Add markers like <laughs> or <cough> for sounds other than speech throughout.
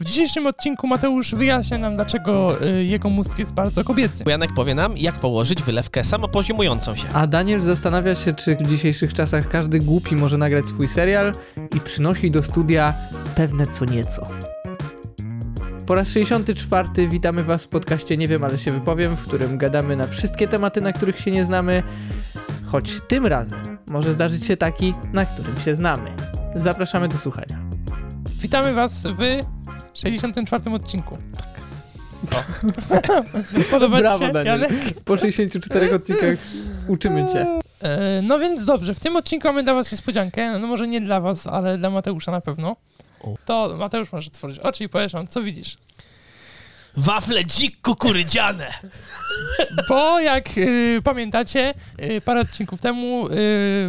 W dzisiejszym odcinku Mateusz wyjaśnia nam, dlaczego y, jego mózg jest bardzo kobiecy. Janek powie nam, jak położyć wylewkę samopoziomującą się. A Daniel zastanawia się, czy w dzisiejszych czasach każdy głupi może nagrać swój serial i przynosi do studia pewne co nieco. Po raz 64 witamy Was w podcaście Nie wiem, ale się wypowiem, w którym gadamy na wszystkie tematy, na których się nie znamy, choć tym razem może zdarzyć się taki, na którym się znamy. Zapraszamy do słuchania. Witamy was w 64 odcinku. Tak. Podoba Brawo, się, Daniel. Janek? Po 64 odcinkach uczymy Cię. E, no więc dobrze, w tym odcinku mamy dla was niespodziankę, no może nie dla was, ale dla Mateusza na pewno. O. To Mateusz możesz otworzyć oczy i powiesz nam, co widzisz. Wafle dzik kukurydziane! <laughs> Bo jak y, pamiętacie, y, parę odcinków temu y,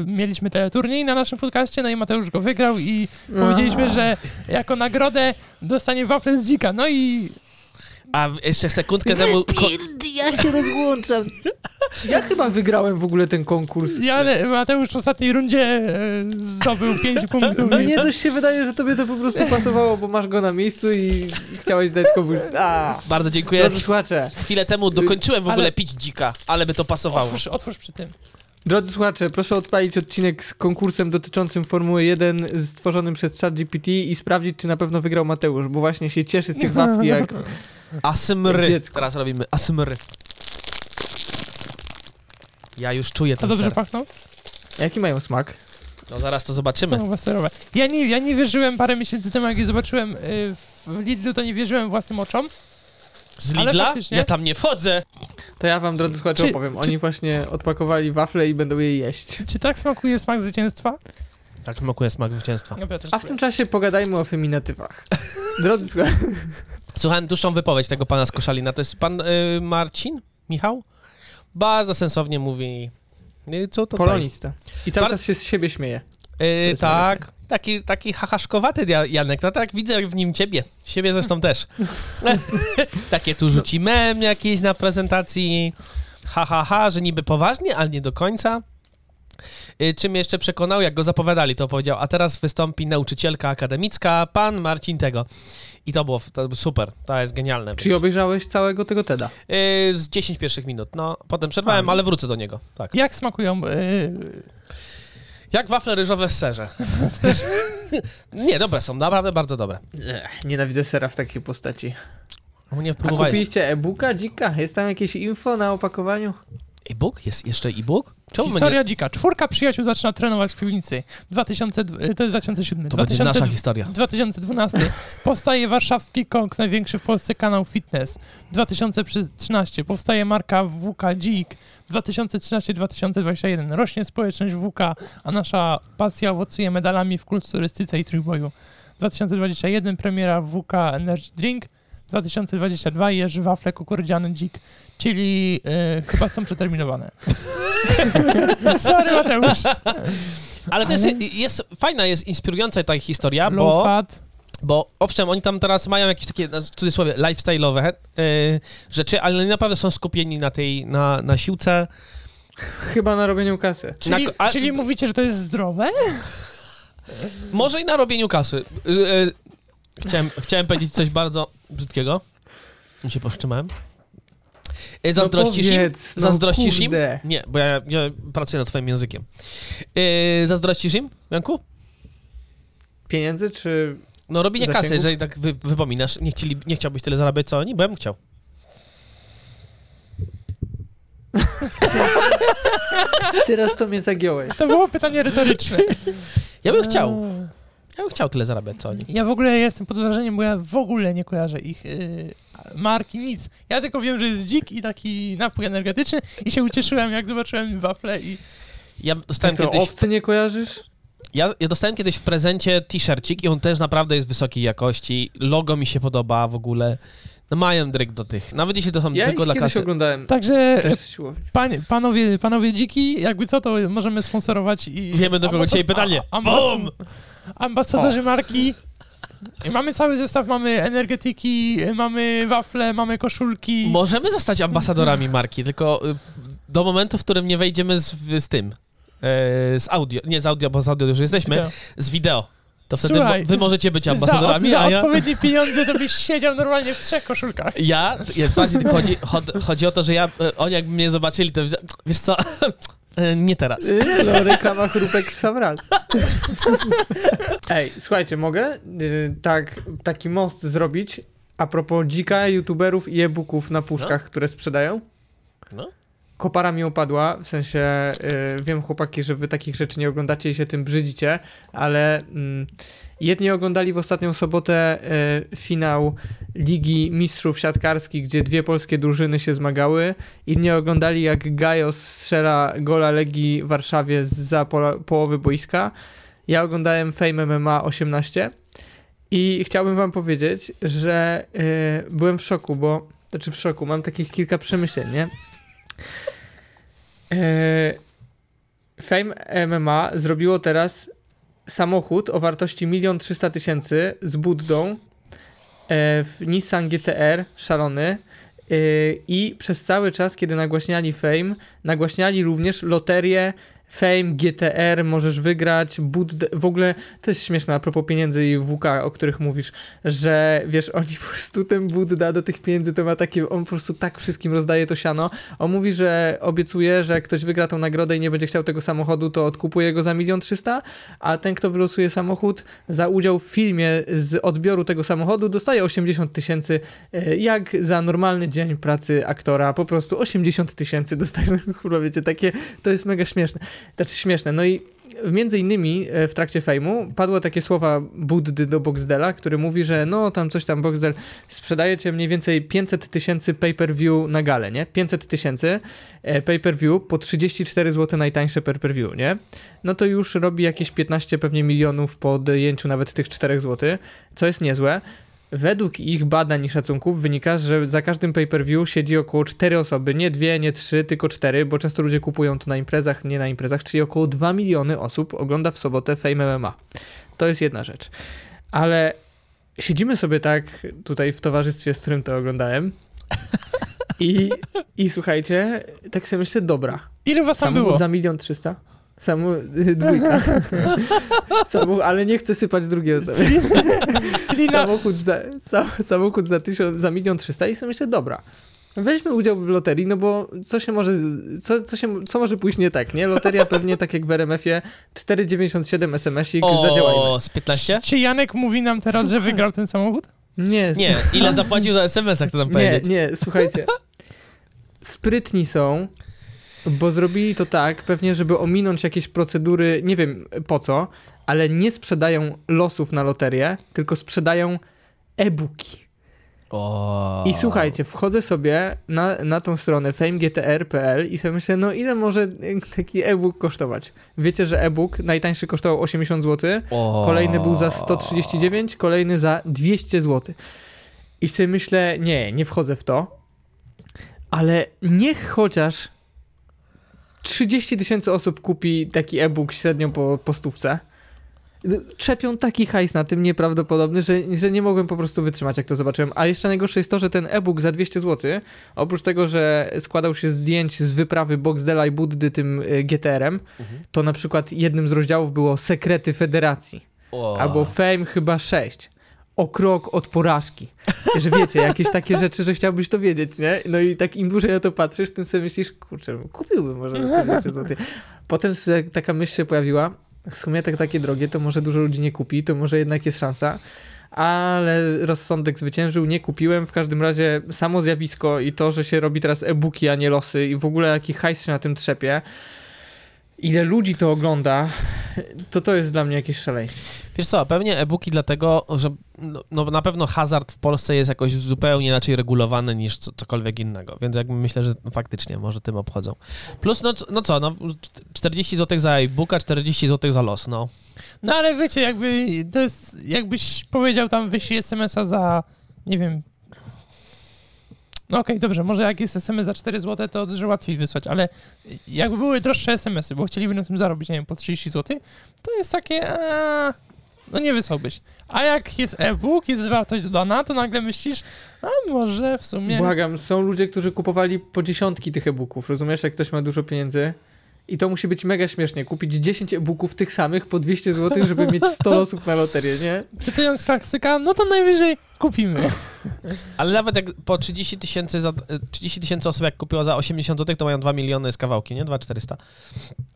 mieliśmy teleturniej na naszym podcaście, no i Mateusz go wygrał i powiedzieliśmy, że jako nagrodę dostanie wafle z dzika. No i A jeszcze sekundkę temu... Ko- Ja się rozłączam. Ja chyba wygrałem w ogóle ten konkurs. ja, Mateusz w ostatniej rundzie e, zdobył 5 punktów. No nie, coś się wydaje, że tobie to po prostu pasowało, bo masz go na miejscu i chciałeś dać komuś... A, bardzo dziękuję. drodzy słuchacze, Chwilę temu dokończyłem w ogóle Ale- pić dzika, ale by to pasowało. Otwórz, otwórz przy tym. drodzy słuchacze, proszę odpalić odcinek z konkursem dotyczącym Formuły 1 stworzonym przez ChatGPT i sprawdzić, czy na pewno wygrał Mateusz, bo właśnie się cieszy z tych <laughs> wafli jak... Asymry. Dziecko. Teraz robimy asymry. Ja już czuję To ten dobrze ser. pachną? Jaki mają smak? No zaraz to zobaczymy. Są serowe. Ja nie, ja nie wierzyłem parę miesięcy temu, jak je zobaczyłem y, w Lidlu, to nie wierzyłem własnym oczom. Z Ale Lidla? faktycznie- Ja tam nie wchodzę. To ja wam, drodzy słuchacze, Czy- opowiem. czy- Oni właśnie odpakowali wafle i będą je jeść. Czy tak smakuje smak zwycięstwa? Tak smakuje smak zwycięstwa. A w tym czasie pogadajmy o feminatywach. <laughs> Drodzy słuchacze, Słuchałem dłuższą wypowiedź tego pana z Koszalina. To jest pan y, Marcin? Michał? Bardzo sensownie mówi. Y, co to polonista. I cały Bar- czas się z siebie śmieje. Y, jest tak. Taki, taki hahaszkowaty Ja- Janek, no tak widzę w nim ciebie. Siebie zresztą <laughs> też. <laughs> Takie tu rzuci mem jakieś na prezentacji. Ha, ha, ha, że niby poważnie, ale nie do końca. Y, Czym jeszcze przekonał, jak go zapowiadali, to powiedział, a teraz wystąpi nauczycielka akademicka, pan Marcin tego. I to było, to było super, to jest genialne. Czy obejrzałeś całego tego TEDa? Y, z 10 pierwszych minut, no. Potem przerwałem, A. ale wrócę do niego, tak. Jak smakują? Y, Jak wafle ryżowe w serze. <laughs> nie, dobre są, naprawdę bardzo dobre. Nienawidzę sera w takiej postaci. Nie A próbowałeś. kupiliście e-booka, dzika? Jest tam jakieś info na opakowaniu? E-book? Jest jeszcze e-book? Czemu historia nie... dzika. Czwórka przyjaciół zaczyna trenować w piwnicy. 2000, y, to jest 2007. To będzie 2000, nasza historia. 2012 <laughs> powstaje warszawski Kongs, największy w Polsce kanał fitness. 2013 powstaje marka WK Dzik. 2013-2021 rośnie społeczność WK, a nasza pasja owocuje medalami w kulturystyce i trójboju. 2021 premiera WK Energy Drink. 2022 jeży wafle kukurydziany dzik, czyli y, chyba są przeterminowane. <laughs> Sorry Mateusz. Ale to jest, Ale- jest fajna, jest inspirująca ta historia, Low bo, fat. bo owszem, oni tam teraz mają jakieś takie, w cudzysłowie, lifestyle'owe e, rzeczy, ale oni naprawdę są skupieni na tej, na, na siłce. Chyba na robieniu kasy. Czyli, Na- a- czyli mówicie, że to jest zdrowe? Może i na robieniu kasy. E, e, chciałem, chciałem powiedzieć coś bardzo brzydkiego. I się powstrzymałem. E, Zazdrościsz no im? powiedz, no Zazdrościsz im? kurde. Nie, bo ja, ja pracuję nad swoim językiem. E, zazdrościsz im, Janku? Pieniędzy czy... No robienie Zasięgu? kasy, jeżeli tak wy, wypominasz, nie, chcieli, nie chciałbyś tyle zarabiać co oni, bo ja bym chciał. <laughs> Teraz to mnie zagiąłeś. To było pytanie retoryczne. Ja bym chciał. Ja bym chciał tyle zarabiać co oni. Ja w ogóle jestem pod wrażeniem, bo ja w ogóle nie kojarzę ich y, marki, nic. Ja tylko wiem, że jest dzik i taki napój energetyczny i się ucieszyłem, jak zobaczyłem wafle i... Ja dostałem, Tak to kiedyś, owcy nie kojarzysz? ja, ja dostałem kiedyś w prezencie t-shircik i on też naprawdę jest wysokiej jakości. Logo mi się podoba w ogóle. No mają dryg do tych. Nawet jeśli to są Ja tylko dla kasy. oglądałem. Także siłowni. panie, panowie, panowie dziki, jakby co, to możemy sponsorować i... Wiemy, do kogo dzisiaj pytanie. a- ambas-! Ambasadorzy marki. I mamy cały zestaw, mamy energetyki, mamy wafle, mamy koszulki. Możemy zostać ambasadorami marki, tylko y, do momentu, w którym nie wejdziemy z, z tym. e, z audio. Nie z audio, bo z audio już jesteśmy. Z wideo. To wtedy Słuchaj, wy możecie być ambasadorami, za, za a ja... odpowiednie pieniądze to byś siedział normalnie w trzech koszulkach. Ja, ja bardziej chodzi, chod- chodzi o to, że ja, e, oni jakby mnie zobaczyli, to wiesz co, <laughs> e, nie teraz. No, reklama chrupek w sam raz. <laughs> Ej, słuchajcie, mogę y, tak, taki most zrobić a propos dzika, youtuberów i e-booków na puszkach, które sprzedają? No. Kopara mi opadła, w sensie y, wiem chłopaki, że wy takich rzeczy nie oglądacie i się tym brzydzicie, ale mm, jedni oglądali w ostatnią sobotę y, finał Ligi Mistrzów Siatkarskich, gdzie dwie polskie drużyny się zmagały, inni oglądali jak Gajos strzela gola Legii Warszawie za pola, połowy boiska. Ja oglądałem Fame MMA 18 i chciałbym wam powiedzieć, że y, byłem w szoku, bo znaczy w szoku, mam takich kilka przemyśleń, nie? E, Fame MMA zrobiło teraz samochód o wartości 1 300 tysięcy z Buddą e, w Nissan GTR szalony e, i przez cały czas, kiedy nagłaśniali Fame, nagłaśniali również loterię Fame, GTR, możesz wygrać, Buddę, w ogóle to jest śmieszne a propos pieniędzy i WK, o których mówisz, że wiesz, oni po prostu ten Budda do tych pieniędzy to ma takie, on po prostu tak wszystkim rozdaje to siano. On mówi, że obiecuje, że jak ktoś wygra tą nagrodę i nie będzie chciał tego samochodu, to odkupuje go za milion trzysta, a ten, kto wylosuje samochód za udział w filmie z odbioru tego samochodu, dostaje 80 tysięcy, e, jak za normalny dzień pracy aktora, po prostu 80 tysięcy dostaje, <laughs> kurwa, wiecie, takie, to jest mega śmieszne. Znaczy śmieszne. No i między innymi e, w trakcie fejmu padły takie słowa Buddy do Boxdela, który mówi, że no tam coś tam Boxdel sprzedajecie mniej więcej 500 tysięcy pay-per-view na galę, nie? 500 tysięcy e, pay-per-view po 34 zł najtańsze pay-per-view, nie? No to już robi jakieś 15 pewnie milionów po odjęciu nawet tych 4 zł, co jest niezłe. Według ich badań i szacunków wynika, że za każdym pay-per-view siedzi około 4 osoby, nie dwie, nie trzy, tylko 4, bo często ludzie kupują to na imprezach, nie na imprezach, czyli około 2 miliony osób ogląda w sobotę Fame MMA. To jest jedna rzecz. Ale siedzimy sobie tak tutaj w towarzystwie, z którym to oglądałem i, i słuchajcie, tak sobie myślę, dobra, Ile was tam samochód było? za milion trzysta? Samu, dwójka. <laughs> Samochód, ale nie chcę sypać drugiej osoby Czyli, czyli na, samochód za, sa, samochód za, tysiąc, za milion trzysta i sobie myślę, dobra, weźmy udział w loterii, no bo co się może, co, co, się, co może pójść nie tak, nie? Loteria pewnie tak jak w RMF-ie 4,97 SMS-ik, zadziałajmy. O, z 15? czy Janek mówi nam teraz, że Słuchaj. wygrał ten samochód? Nie, Nie, ile zapłacił za SMS, jak to tam nie, powiedzieć? nie, słuchajcie. Sprytni są, bo zrobili to tak, pewnie, żeby ominąć jakieś procedury, nie wiem po co, ale nie sprzedają losów na loterię, tylko sprzedają e-booki. O. I słuchajcie, wchodzę sobie na, na tą stronę famegtr.pl i sobie myślę, no ile może taki e-book kosztować? Wiecie, że e-book najtańszy kosztował 80 zł, O. kolejny był za 139, kolejny za 200 zł. I sobie myślę, nie, nie wchodzę w to, ale niech chociaż 30 tysięcy osób kupi taki e-book średnio po, po stówce. Trzepią taki hajs na tym nieprawdopodobny, że, że nie mogłem po prostu wytrzymać, jak to zobaczyłem. A jeszcze najgorsze jest to, że ten e-book za 200 zł, oprócz tego, że składał się z zdjęć z wyprawy Boxdela i Buddy tym y, GTR-em, Mhm. to na przykład jednym z rozdziałów było Sekrety Federacji. Albo Fame chyba 6. O krok od porażki. Że wiecie, jakieś takie rzeczy, że chciałbyś to wiedzieć, nie? No i tak im dłużej na to patrzysz, tym sobie myślisz, kurczę, kupiłbym może te 200 zł. Potem taka myśl się pojawiła, w sumie tak takie drogie, to może dużo ludzi nie kupi, to może jednak jest szansa. Ale rozsądek zwyciężył, nie kupiłem. W każdym razie samo zjawisko i to, że się robi teraz e-booki, a nie losy i w ogóle jaki hajs się na tym trzepie, ile ludzi to ogląda, to to jest dla mnie jakieś szaleństwo. Wiesz co, pewnie e-booki dlatego, że no, no, na pewno hazard w Polsce jest jakoś zupełnie inaczej regulowany niż co, cokolwiek innego, więc jakby myślę, że faktycznie może tym obchodzą. Plus, no, no co, no 40 zł za e-booka, 40 zł za los, no. No ale wiecie, jakby to jest, jakbyś powiedział tam wyślij SMS-a za, nie wiem, no okej, dobrze, może jak jest SMS za 4 zł, to że łatwiej wysłać, ale jakby były droższe SMS-y, bo chcieliby na tym zarobić, nie wiem, po 30 zł, to jest takie, a, no nie wysłałbyś. A jak jest e-book, jest wartość dodana, to nagle myślisz, a może w sumie... Błagam, są ludzie, którzy kupowali po dziesiątki tych e-booków, rozumiesz? Jak ktoś ma dużo pieniędzy I to musi być mega śmiesznie. Kupić 10 e-booków tych samych po 200 zł, żeby mieć 100 <laughs> losów na loterię, nie? Cytując klasyka, no to najwyżej kupimy. <laughs> Ale nawet jak po 30 tysięcy za- 30 tysięcy osób jak kupiło za 80 zł, to mają 2 miliony z kawałki, nie? 2400.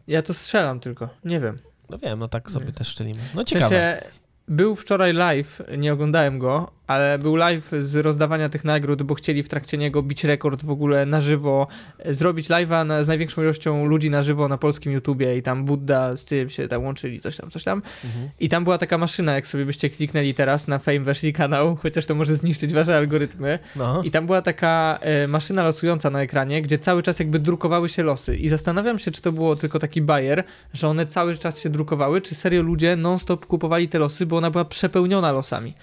Ja to strzelam tylko, nie wiem. No wiem, no tak sobie Nie. też szczelimy. No W ciekawe. sensie, był wczoraj live, nie oglądałem go, ale był live z rozdawania tych nagród, bo chcieli w trakcie niego bić rekord w ogóle na żywo, zrobić live'a na, z największą ilością ludzi na żywo na polskim YouTubie i tam Budda z tym się tam łączyli, coś tam, coś tam. Mhm. I tam była taka maszyna, jak sobie byście kliknęli teraz na Fame, weszli kanał, chociaż to może zniszczyć wasze algorytmy. No. I tam była taka e, maszyna losująca na ekranie, gdzie cały czas jakby drukowały się losy. I zastanawiam się, czy to było tylko taki bajer, że one cały czas się drukowały, czy serio ludzie non-stop kupowali te losy, bo ona była przepełniona losami.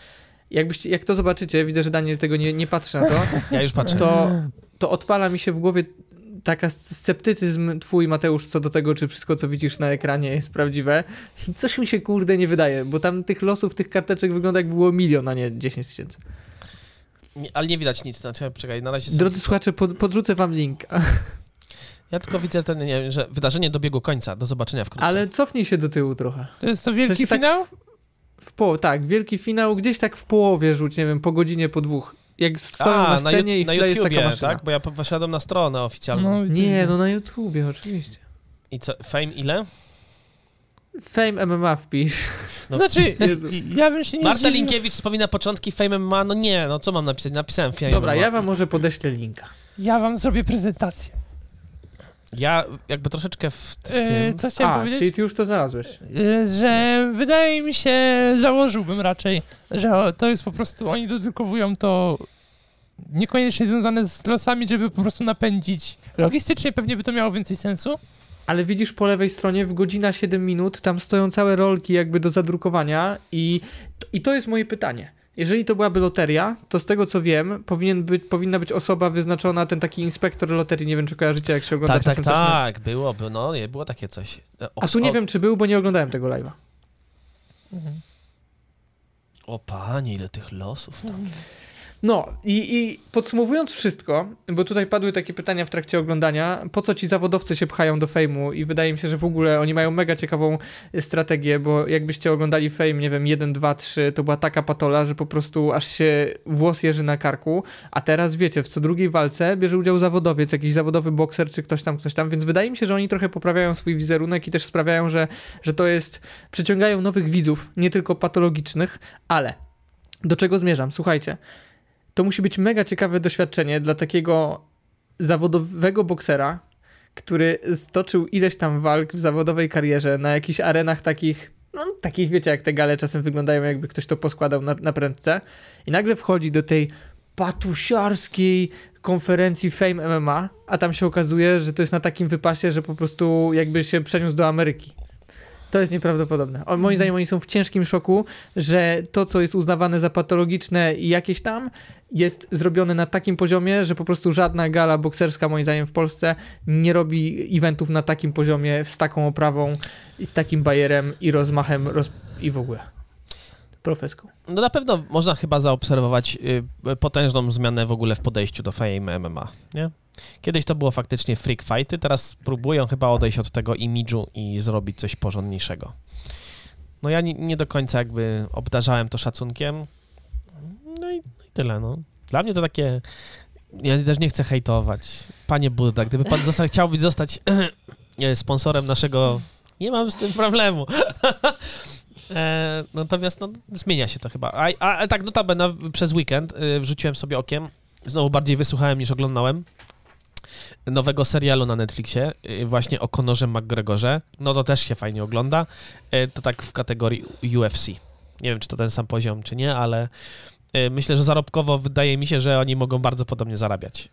Jakbyście, jak to zobaczycie, widzę, że Daniel tego nie, nie patrzy na to, <laughs> Ja już patrzę. to, to odpala mi się w głowie taka sceptycyzm twój, Mateusz, co do tego, czy wszystko, co widzisz na ekranie jest prawdziwe. I coś mi się, kurde, nie wydaje, bo tam tych losów, tych karteczek wygląda jak było milion, a nie 10 tysięcy. Ale nie widać nic, znaczy, czekaj, na razie... Drodzy słuchacze, pod, podrzucę wam link. Ja tylko widzę ten, nie wiem, że wydarzenie dobiegło końca. Do zobaczenia wkrótce. Ale cofnij się do tyłu trochę. To jest to wielki W sensie tak finał? W tak, wielki finał, gdzieś tak w połowie rzuć, nie wiem, po godzinie, po dwóch. Jak stoją na Ju- scenie i w na tle jest YouTubie, taka maszyna. tak? Bo ja po- poszedłem na stronę oficjalną. No, Nie, no na YouTubie, oczywiście. I co, fame ile? Fame MMA wpisz. No. Znaczy, <laughs> Jezu. ja bym się nie Marta zdziwił. Linkiewicz wspomina początki Fame MMA. No nie, no co mam napisać? Napisałem Fame Dobra, MMA. ja wam może podeślę linka. Ja wam zrobię prezentację. Ja jakby troszeczkę w, w E, tym... co chciałem A, powiedzieć? czyli ty już to znalazłeś. E, że wydaje mi się, założyłbym raczej, że to jest po prostu, oni dodrukowują to niekoniecznie związane z losami, żeby po prostu napędzić. Logistycznie pewnie by to miało więcej sensu. Ale widzisz po lewej stronie w godzina 7 minut, tam stoją całe rolki jakby do zadrukowania i, i to jest moje pytanie. Jeżeli to byłaby loteria, to z tego co wiem, powinien być, powinna być osoba wyznaczona, ten taki inspektor loterii, nie wiem czy kojarzycie, jak się ogląda Tak, tak, czasem na- tak, było, by, no nie, było takie coś. O, A tu nie o, wiem czy był, bo nie oglądałem tego live'a. O panie, ile tych losów tam. No i, i podsumowując wszystko, bo tutaj padły takie pytania w trakcie oglądania, po co ci zawodowcy się pchają do fejmu i wydaje mi się, że w ogóle oni mają mega ciekawą y, strategię, bo jakbyście oglądali fame, nie wiem, 1, 2, 3, to była taka patola, że po prostu aż się włos jeży na karku, a teraz wiecie, w co drugiej walce bierze udział zawodowiec, jakiś zawodowy bokser czy ktoś tam, ktoś tam, więc wydaje mi się, że oni trochę poprawiają swój wizerunek i też sprawiają, że, że to jest, przyciągają nowych widzów, nie tylko patologicznych, ale do czego zmierzam? Słuchajcie, to musi być mega ciekawe doświadczenie dla takiego zawodowego boksera, który stoczył ileś tam walk w zawodowej karierze na jakichś arenach takich, no takich wiecie jak te gale czasem wyglądają jakby ktoś to poskładał na, na prędce i nagle wchodzi do tej patusiarskiej konferencji Fame MMA, a tam się okazuje, że to jest na takim wypasie, że po prostu jakby się przeniósł do Ameryki. To jest nieprawdopodobne. O, moim zdaniem oni są w ciężkim szoku, że to, co jest uznawane za patologiczne i jakieś tam, jest zrobione na takim poziomie, że po prostu żadna gala bokserska, moim zdaniem, w Polsce nie robi eventów na takim poziomie, z taką oprawą i z takim bajerem i rozmachem roz... i w ogóle. Profeską. No na pewno można chyba zaobserwować y, potężną zmianę w ogóle w podejściu do Fame MMA, nie? Kiedyś to było faktycznie freak fighty, teraz próbują chyba odejść od tego imidżu i zrobić coś porządniejszego. No ja nie, nie do końca jakby obdarzałem to szacunkiem. No i, no i tyle, no. Dla mnie to takie... Ja też nie chcę hejtować. Panie Buddha, gdyby pan został, chciałby zostać nie, <clears throat> sponsorem naszego... Nie mam z tym problemu. <laughs> E, natomiast no, zmienia się to chyba. A, a, ale tak, notabene przez weekend y, wrzuciłem sobie okiem, znowu bardziej wysłuchałem niż oglądałem, nowego serialu na Netflixie, y, właśnie o Conorze McGregorze. No to też się fajnie ogląda. Y, to tak w kategorii UFC. Nie wiem, czy to ten sam poziom, czy nie, ale y, myślę, że zarobkowo wydaje mi się, że oni mogą bardzo podobnie zarabiać.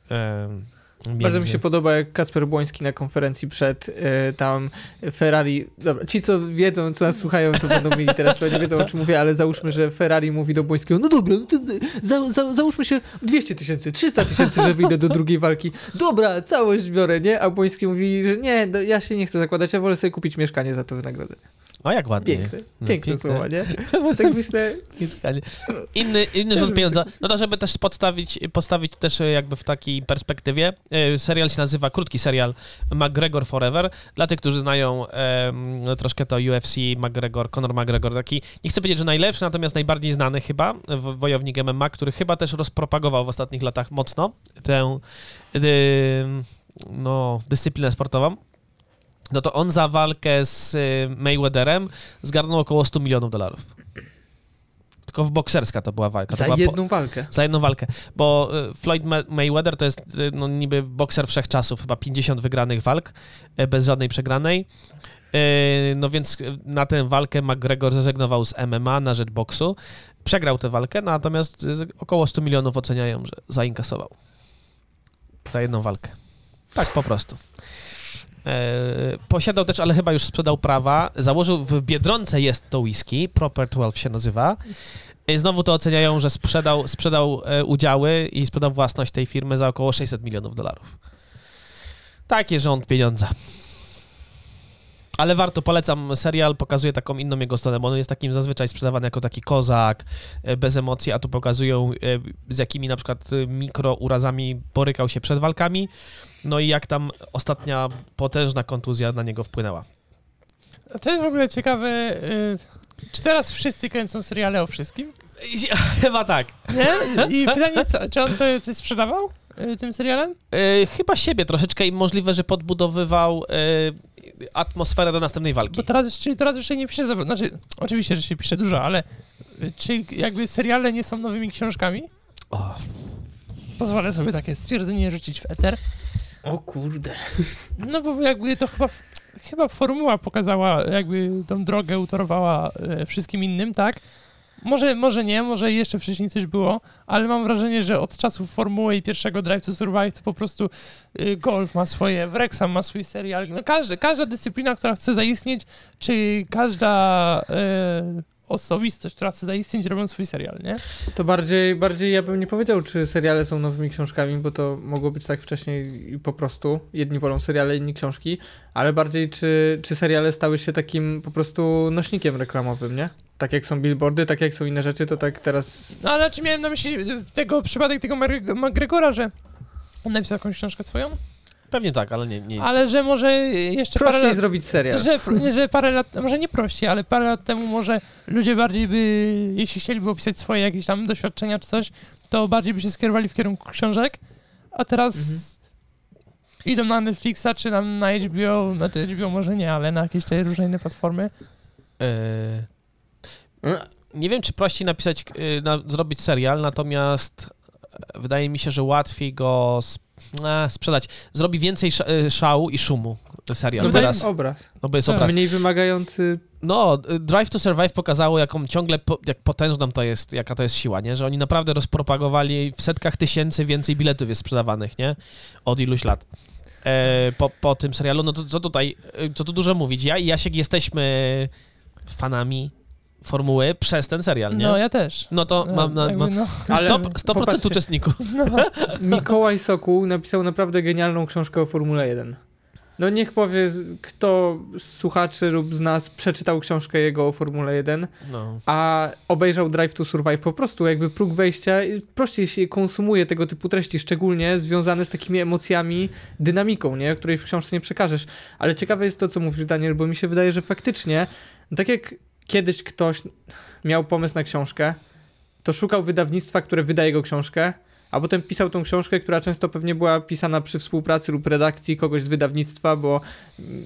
Y, Bardzo mi między- się podoba, jak Kacper Błoński na konferencji przed y, tam Ferrari. Dobra, ci, co wiedzą, co nas słuchają, to będą mieli teraz pewnie wiedzą, o czym mówię, ale załóżmy, że Ferrari mówi do Błońskiego: No dobra, no to, za, za, załóżmy się 200 tysięcy, 300 tysięcy, że wyjdę do drugiej walki. Dobra, całość biorę, nie? A Błoński mówi, że nie, ja się nie chcę zakładać, ja wolę sobie kupić mieszkanie za to wynagrodzenie. O, jak ładnie. Piękne, No, piękne piękne. słowa, nie? <laughs> Tak myślę, Inny, inny rząd pieniądza. No to, żeby też podstawić, postawić też e, jakby w takiej perspektywie, e, serial się nazywa, krótki serial McGregor Forever. Dla tych, którzy znają em, troszkę to UFC, McGregor, Conor McGregor, taki, nie chcę powiedzieć, że najlepszy, natomiast najbardziej znany chyba, wojownik MMA, który chyba też rozpropagował w ostatnich latach mocno tę y, no, dyscyplinę sportową. No to on za walkę z y, Mayweatherem zgarnął około 100 milionów dolarów. Tylko w bokserska to była walka. To za była po- jedną walkę. za jedną walkę, bo y, Floyd Ma- Mayweather to jest y, no, niby bokser wszechczasów, chyba 50 wygranych walk, bez żadnej przegranej. No więc na tę walkę McGregor zrezygnował z MMA na rzecz boksu. Przegrał tę walkę, natomiast około 100 milionów oceniają, że zainkasował. Za jedną walkę. Tak po prostu. E, Posiadał też, ale chyba już sprzedał prawa. Założył w Biedronce jest to whisky, Proper 12 się nazywa. I Znowu to oceniają, że sprzedał, sprzedał e, udziały i sprzedał własność tej firmy za około 600 milionów dolarów. Taki rząd pieniądza. Ale warto, polecam serial, pokazuje taką inną jego stronę, bo on jest takim zazwyczaj sprzedawany jako taki kozak, e, bez emocji, a tu pokazują e, z jakimi na przykład e, mikrourazami borykał się przed walkami, no i jak tam ostatnia potężna kontuzja na niego wpłynęła. A To jest w ogóle ciekawe. y, Czy teraz wszyscy kręcą seriale o wszystkim? <laughs> Chyba tak. Nie? I pytanie, co, czy on to sprzedawał y, tym serialem? E, chyba siebie troszeczkę i możliwe, że podbudowywał atmosferę do następnej walki. Bo teraz, czyli teraz już się nie pisze, znaczy oczywiście, że się pisze dużo, ale y, czy jakby seriale nie są nowymi książkami? O, Pozwolę sobie takie stwierdzenie rzucić w eter. O kurde. <laughs> No bo jakby to chyba, chyba formuła pokazała, jakby tą drogę utorowała e, wszystkim innym, tak? Może, może nie, może jeszcze wcześniej coś było, ale mam wrażenie, że od czasów formuły i pierwszego Drive to Survive to po prostu y, golf ma swoje, Wrexham ma swój serial. No każdy, każda dyscyplina, która chce zaistnieć, czy każda e, osobistość, która chce zaistnieć, robią swój serial, nie? To bardziej, bardziej ja bym nie powiedział, czy seriale są nowymi książkami, bo to mogło być tak wcześniej i po prostu. Jedni wolą seriale, inni książki, ale bardziej czy, czy seriale stały się takim po prostu nośnikiem reklamowym, nie? Tak jak są billboardy, tak jak są inne rzeczy, to tak teraz No ale czy miałem na myśli tego przypadek tego McGregora, że on napisał jakąś książkę swoją? Pewnie tak, ale nie, nie Ale że może jeszcze parę prościej lat, zrobić serial. że, że parę lat, może nie prościej, ale parę lat temu może ludzie bardziej by, jeśli chcieliby opisać swoje jakieś tam doświadczenia czy coś, to bardziej by się skierowali w kierunku książek, a teraz Mhm. idą na Netflixa czy na, na HBO, na to HBO może nie, ale na jakieś te różne inne platformy. E, nie wiem, czy prościej napisać, e, na, zrobić serial, natomiast wydaje mi się, że łatwiej go e, sprzedać. Zrobi więcej e, szału i szumu serial No to teraz, jest obraz. no bo jest tak. obraz. Mniej wymagający. No, y, Drive to Survive pokazało, jaką ciągle, po, jak potężną to jest, jaka to jest siła, nie? Że oni naprawdę rozpropagowali w setkach tysięcy więcej biletów jest sprzedawanych, nie? Od iluś lat. E, po, po tym serialu, no to co tutaj, co tu dużo mówić. Ja i Jasiek jesteśmy fanami formuły przez ten serial, nie? No ja też. No to mam, na, mam no, Ale 100%, 100% popatrzcie. uczestników. no. Mikołaj Sokół napisał naprawdę genialną książkę o Formule 1. No niech powie, kto z słuchaczy lub z nas przeczytał książkę jego o Formule 1, No. a obejrzał Drive to Survive. Po prostu jakby próg wejścia, i prościej się konsumuje tego typu treści, szczególnie związane z takimi emocjami, dynamiką, nie? której w książce nie przekażesz. Ale ciekawe jest to, co mówisz, Daniel, bo mi się wydaje, że faktycznie, no tak jak kiedyś ktoś miał pomysł na książkę, to szukał wydawnictwa, które wyda jego książkę, a potem pisał tą książkę, która często pewnie była pisana przy współpracy lub redakcji kogoś z wydawnictwa, bo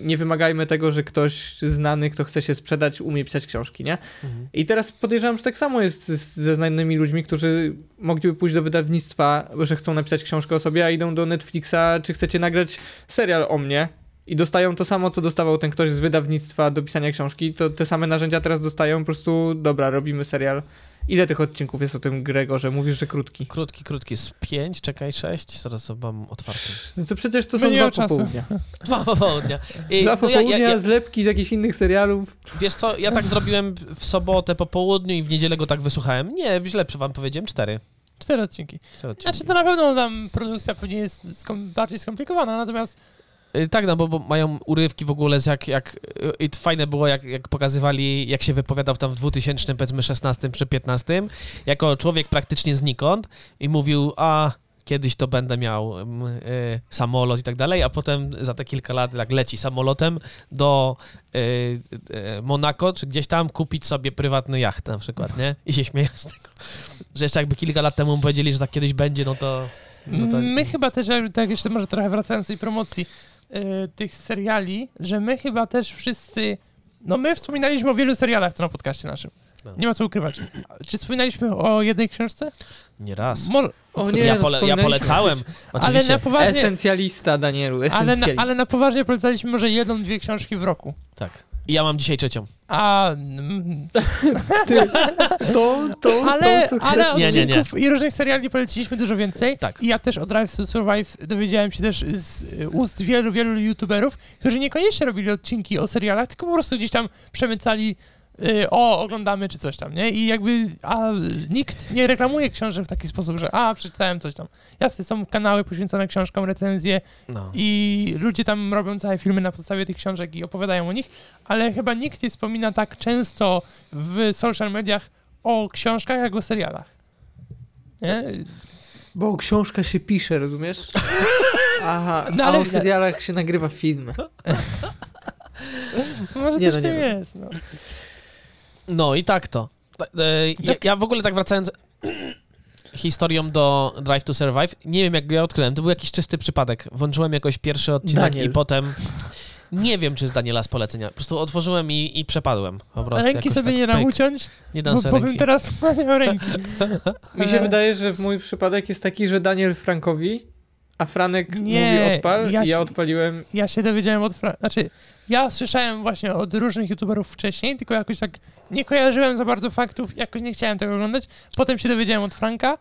nie wymagajmy tego, że ktoś znany, kto chce się sprzedać, umie pisać książki, nie? Mhm. I teraz podejrzewam, że tak samo jest z, ze znanymi ludźmi, którzy mogliby pójść do wydawnictwa, że chcą napisać książkę o sobie, a idą do Netflixa, czy chcecie nagrać serial o mnie i dostają to samo, co dostawał ten ktoś z wydawnictwa do pisania książki, to te same narzędzia teraz dostają, po prostu, dobra, robimy serial. Ile tych odcinków jest o tym Gregorze? Mówisz, że krótki. Krótki, krótki. Z pięć, czekaj, sześć. Zaraz mam otwarty. No to przecież to My są dwa popołudnia. <laughs> Dwa popołudnia. I, Dwa no ja, popołudnia, ja, ja, zlepki z jakichś innych serialów. Wiesz co, ja tak zrobiłem w sobotę po południu i w niedzielę go tak wysłuchałem. Nie, źle wam powiedziałem, cztery. Cztery odcinki. Cztery odcinki. Znaczy to na pewno tam produkcja pewnie jest skom- bardziej skomplikowana, natomiast Tak, no bo, bo mają urywki w ogóle z jak, jak y, i fajne było, jak, jak pokazywali, jak się wypowiadał tam w 2000, powiedzmy 16 czy 15, jako człowiek praktycznie znikąd i mówił, a kiedyś to będę miał mm, y, samolot i tak dalej, a potem za te kilka lat jak leci samolotem do y, y, Monako, czy gdzieś tam kupić sobie prywatny jacht na przykład, nie? I się śmieje z tego, że jeszcze jakby kilka lat temu mu powiedzieli, że tak kiedyś będzie, no to... No to My chyba też, jakby tak jeszcze może trochę wracając do tej promocji y, tych seriali, że my chyba też wszyscy, no my wspominaliśmy o wielu serialach tu na podcaście naszym. No. Nie ma co ukrywać. Czy wspominaliśmy o jednej książce? nie raz. Może, O nie, ja, pole, ja polecałem, ale oczywiście. na poważnie, Esencjalista, Danielu, ale esencjalista. na, ale na poważnie polecaliśmy może jedną, dwie książki w roku. Tak. I ja mam dzisiaj trzecią. A, mm, To, to, ale, to, co ale chcesz. Nie, nie, nie. odcinków i różnych seriali poleciliśmy dużo więcej. Tak. I ja też o Drive to Survive dowiedziałem się też z y, ust wielu, wielu youtuberów, którzy niekoniecznie robili odcinki o serialach, tylko po prostu gdzieś tam przemycali o, oglądamy czy coś tam, nie? I jakby, a nikt nie reklamuje książek w taki sposób, że a, przeczytałem coś tam. Jasne, są kanały poświęcone książkom, recenzje No. i ludzie tam robią całe filmy na podstawie tych książek i opowiadają o nich, ale chyba nikt nie wspomina tak często w social mediach o książkach, jak o serialach. Nie? Bo książka się pisze, rozumiesz? <laughs> Aha, No a ale- o serialach się nagrywa film. <laughs> Może Nie, coś no nie jest. No. No i tak to. E, ja, ja w ogóle tak wracając <clears throat> historią do Drive to Survive, nie wiem jak go ja odkryłem, to był jakiś czysty przypadek. Włączyłem jakoś pierwszy odcinek Daniel. i potem... Nie wiem, czy z Daniela z polecenia. Po prostu otworzyłem i, i przepadłem. Po prostu Ręki sobie tak, nie dam pyk. uciąć, Nie dam bo, sobie ręki. teraz <laughs> miał ręki. <laughs> Mi się wydaje, że mój przypadek jest taki, że Daniel Frankowi, a Franek Nie, mówi odpal ja i ja odpaliłem. Ja się dowiedziałem od... Fra- znaczy, ja słyszałem właśnie od różnych youtuberów wcześniej, tylko jakoś tak nie kojarzyłem za bardzo faktów, jakoś nie chciałem tego oglądać. Potem się dowiedziałem od Franka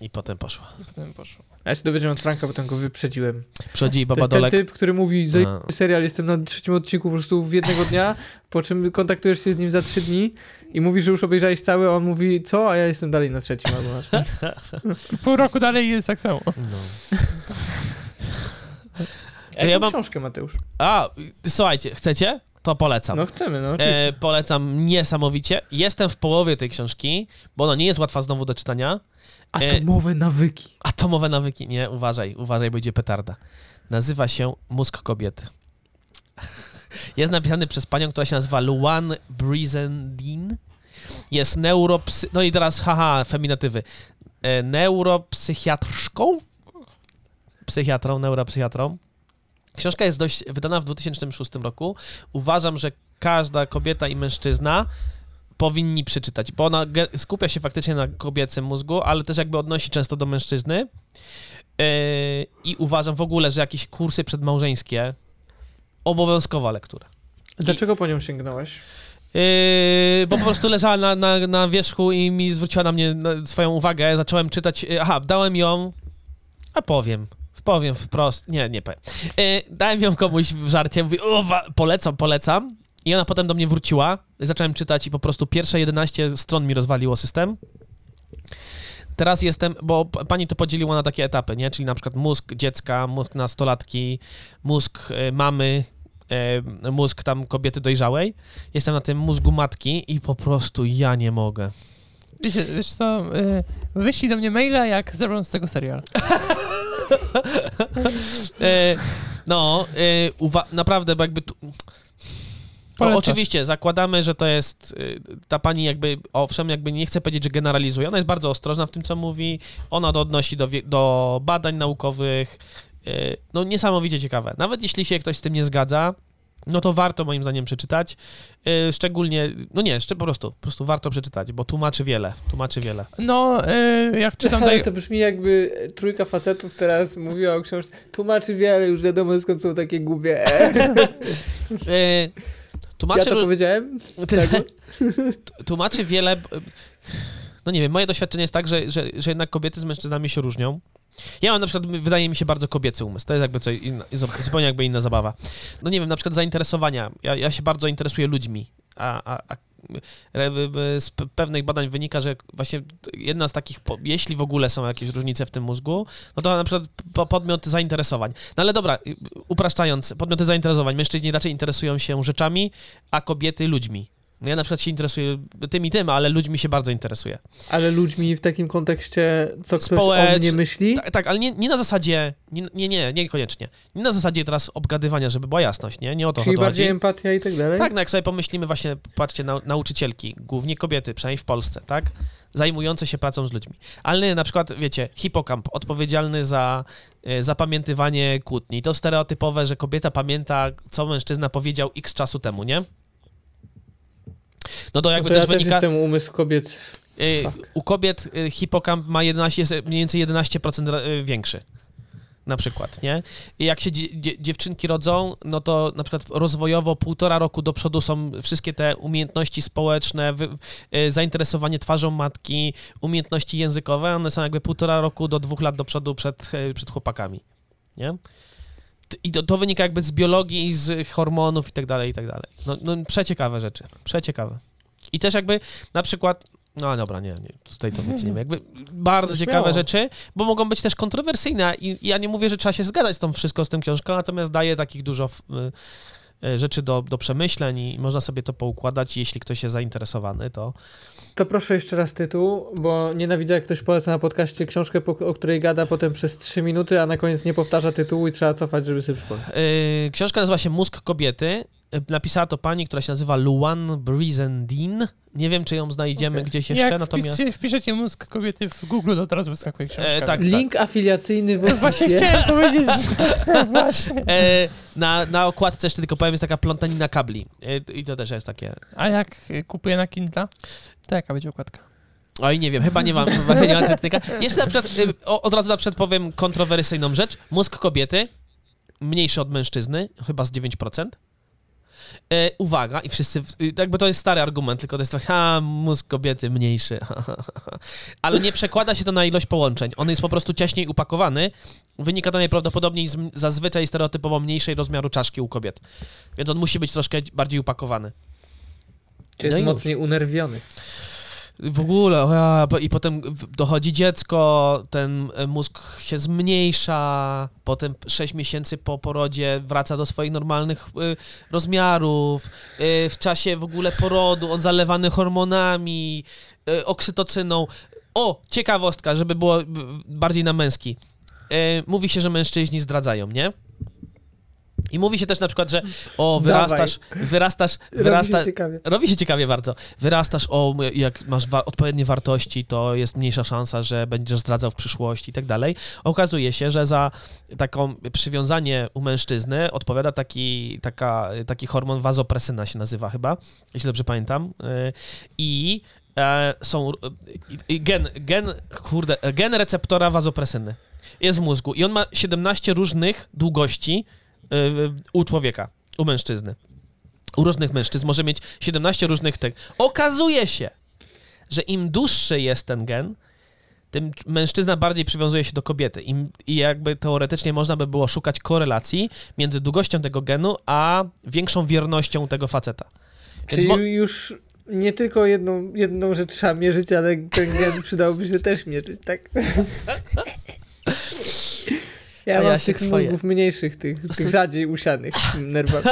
I potem poszło. i potem poszło. A Ja się dowiedziałem od Franka, potem go wyprzedziłem. Przychodzi To Baba jest ten typ, który mówi, zaj A. serial, jestem na trzecim odcinku po prostu w jednego dnia, po czym kontaktujesz się z nim za trzy dni i mówi, że już obejrzałeś cały, a on mówi, co? A ja jestem dalej na trzecim. Albo na... Pół roku dalej jest tak samo. No. <laughs> Jaką Ja mam- książkę, Mateusz? A, słuchajcie, chcecie? To polecam. No chcemy, no oczywiście. E, polecam niesamowicie. Jestem w połowie tej książki, bo ona nie jest łatwa znowu do czytania. Atomowe nawyki. Atomowe nawyki. Nie, uważaj, uważaj, będzie petarda. Nazywa się Mózg kobiety. <laughs> Jest napisany przez panią, która się nazywa Luan Brizendin. Jest neuropsy... No i teraz, haha, feminatywy. E, neuropsychiatrszką? Psychiatrą, neuropsychiatrą. Książka jest dość wydana w 2006 roku. Uważam, że każda kobieta i mężczyzna powinni przeczytać, bo ona skupia się faktycznie na kobiecym mózgu, ale też jakby odnosi często do mężczyzny. Yy, I uważam w ogóle, że jakieś kursy przedmałżeńskie obowiązkowa lektura. Dlaczego po nią sięgnąłeś? Yy, bo po prostu leżała na, na, na wierzchu i mi zwróciła na mnie swoją uwagę. Zacząłem czytać. Yy, aha, dałem ją. A powiem. Powiem wprost. Nie, nie powiem. Yy, dałem ją komuś w żarcie. Wa- polecam, polecam. I ona potem do mnie wróciła. Zacząłem czytać i po prostu pierwsze 11 stron mi rozwaliło system. Teraz jestem, bo pani to podzieliła na takie etapy, nie? Czyli na przykład mózg dziecka, mózg nastolatki, mózg y, mamy, y, mózg tam kobiety dojrzałej. Jestem na tym mózgu matki i po prostu ja nie mogę. Wiesz, wiesz co, wyślij do mnie maila, jak zrobią z tego serial. <laughs> E, no, e, naprawdę, bo jakby tu... No, oczywiście, zakładamy, że to jest y, ta pani jakby, owszem, jakby nie chcę powiedzieć, że generalizuje, ona jest bardzo ostrożna w tym, co mówi, ona to odnosi do, do badań naukowych, y, no niesamowicie ciekawe. Nawet jeśli się ktoś z tym nie zgadza, no to warto moim zdaniem przeczytać, y, szczególnie, no nie, jeszcze po prostu, po prostu warto przeczytać, bo tłumaczy wiele, tłumaczy wiele. No, y, jak czytam <laughs> Ale to brzmi jakby trójka facetów teraz mówiła o książce. Tłumaczy wiele, już wiadomo skąd są takie głupie. <laughs> Y, Ja tłumaczy, to powiedziałem? Tłumaczy wiele. No nie wiem, moje doświadczenie jest tak, że, że, że jednak kobiety z mężczyznami się różnią. Ja mam na przykład, wydaje mi się, bardzo kobiecy umysł. To jest jakby coś inna, zupełnie jakby inna zabawa. No nie wiem, na przykład zainteresowania. Ja, ja się bardzo interesuję ludźmi, A, a, a z pewnych badań wynika, że właśnie jedna z takich, jeśli w ogóle są jakieś różnice w tym mózgu, no to na przykład po- podmiot zainteresowań. No ale dobra, upraszczając, podmioty zainteresowań, mężczyźni raczej interesują się rzeczami, a kobiety ludźmi. No ja na przykład się interesuję tym i tym, ale ludźmi się bardzo interesuję. Ale ludźmi w takim kontekście, co ktoś Społecz- o mnie myśli? Tak, tak ale nie, nie na zasadzie, nie, nie, nie, niekoniecznie. Nie na zasadzie teraz obgadywania, żeby była jasność, nie? Nie o to Czyli chodzi. bardziej empatia i tak dalej? Tak, no jak sobie pomyślimy właśnie, patrzcie, nau- nauczycielki, głównie kobiety, przynajmniej w Polsce, tak? Zajmujące się pracą z ludźmi. Ale na przykład, wiecie, hipokamp, odpowiedzialny za e, zapamiętywanie kłótni. To stereotypowe, że kobieta pamięta, co mężczyzna powiedział x czasu temu, nie? No to No jakby to też ja też wynika... jestem umysł kobiet. Y, Fuck. U kobiet y, hipokamp ma 11, jest mniej więcej 11% ra- y, większy. Na przykład, nie? I jak się dzie, dzie, dziewczynki rodzą, no to na przykład rozwojowo półtora roku do przodu są wszystkie te umiejętności społeczne, zainteresowanie twarzą matki, umiejętności językowe, one są jakby półtora roku do dwóch lat do przodu przed, przed chłopakami, nie? I to, to wynika jakby z biologii, z hormonów i tak dalej, i tak dalej. No, no przeciekawe rzeczy, przeciekawe. I też jakby na przykład no dobra, nie, nie tutaj to wyceniamy. Jakby bardzo No ciekawe rzeczy, bo mogą być też kontrowersyjne i ja nie mówię, że trzeba się zgadzać z tą wszystko, z tym książką, natomiast daje takich dużo y, rzeczy do, do przemyśleń i można sobie to poukładać. Jeśli ktoś jest zainteresowany, to To proszę jeszcze raz tytuł, bo nienawidzę jak ktoś poleca na podcaście książkę, o której gada potem przez 3 minuty, a na koniec nie powtarza tytułu i trzeba cofać, żeby sobie przypomnieć. y, książka nazywa się Mózg kobiety. Napisała to pani, która się nazywa Luan Brizendine. Nie wiem, czy ją znajdziemy Okej. gdzieś jeszcze, Jak natomiast... wpisz, wpiszecie mózg kobiety w Google, to teraz wyskakuje książka. E, tak. Link afiliacyjny w No Właśnie chciałem <laughs> powiedzieć, że <laughs> właśnie. E, na, na okładce jeszcze tylko powiem, jest taka plątanina kabli. E, I to też jest takie A jak kupuję na Kindle, to jaka będzie okładka? Oj, nie wiem, chyba nie mam, właśnie nie mam certyfika. Jeszcze na przykład, o, od razu na przykład powiem kontrowersyjną rzecz. Mózg kobiety, mniejszy od mężczyzny, chyba z 9%. E, uwaga, i wszyscy, jakby to jest stary argument, tylko to jest tak, a mózg kobiety mniejszy. <laughs> Ale nie przekłada się to na ilość połączeń. On jest po prostu ciaśniej upakowany. Wynika to najprawdopodobniej z zazwyczaj stereotypowo mniejszej rozmiaru czaszki u kobiet. Więc on musi być troszkę bardziej upakowany. Czy jest No mocniej unerwiony. W ogóle, i potem dochodzi dziecko, ten e, mózg się zmniejsza, potem 6 miesięcy po porodzie wraca do swoich normalnych y, rozmiarów, y, w czasie w ogóle porodu on zalewany hormonami, oksytocyną. O, ciekawostka, żeby było bardziej na męski. Mówi się, że mężczyźni zdradzają, nie? I mówi się też na przykład, że o, wyrastasz, wyrastasz, wyrastasz, ciekawie. Robi się ciekawie bardzo. Wyrastasz, o, jak masz wa- odpowiednie wartości, to jest mniejsza szansa, że będziesz zdradzał w przyszłości i tak dalej. Okazuje się, że za taką przywiązanie u mężczyzny odpowiada taki, taka, taki hormon wazopresyna się nazywa chyba, jeśli dobrze pamiętam. Yy, I e, są gen, gen, kurde, gen receptora wazopresyny jest w mózgu i on ma 17 różnych długości u człowieka, u mężczyzny u różnych mężczyzn może mieć 17 różnych tych. Okazuje się, że im dłuższy jest ten gen, tym mężczyzna bardziej przywiązuje się do kobiety. Im, I jakby teoretycznie można by było szukać korelacji między długością tego genu, a większą wiernością tego faceta. Więc Czyli mo- już nie tylko jedną, jedną rzecz trzeba mierzyć, ale ten gen przydałoby się też mierzyć, tak? <laughs> Ja mam ja z się tych chwoję. mózgów mniejszych, tych, tych rzadziej usianych <laughs> nerwami.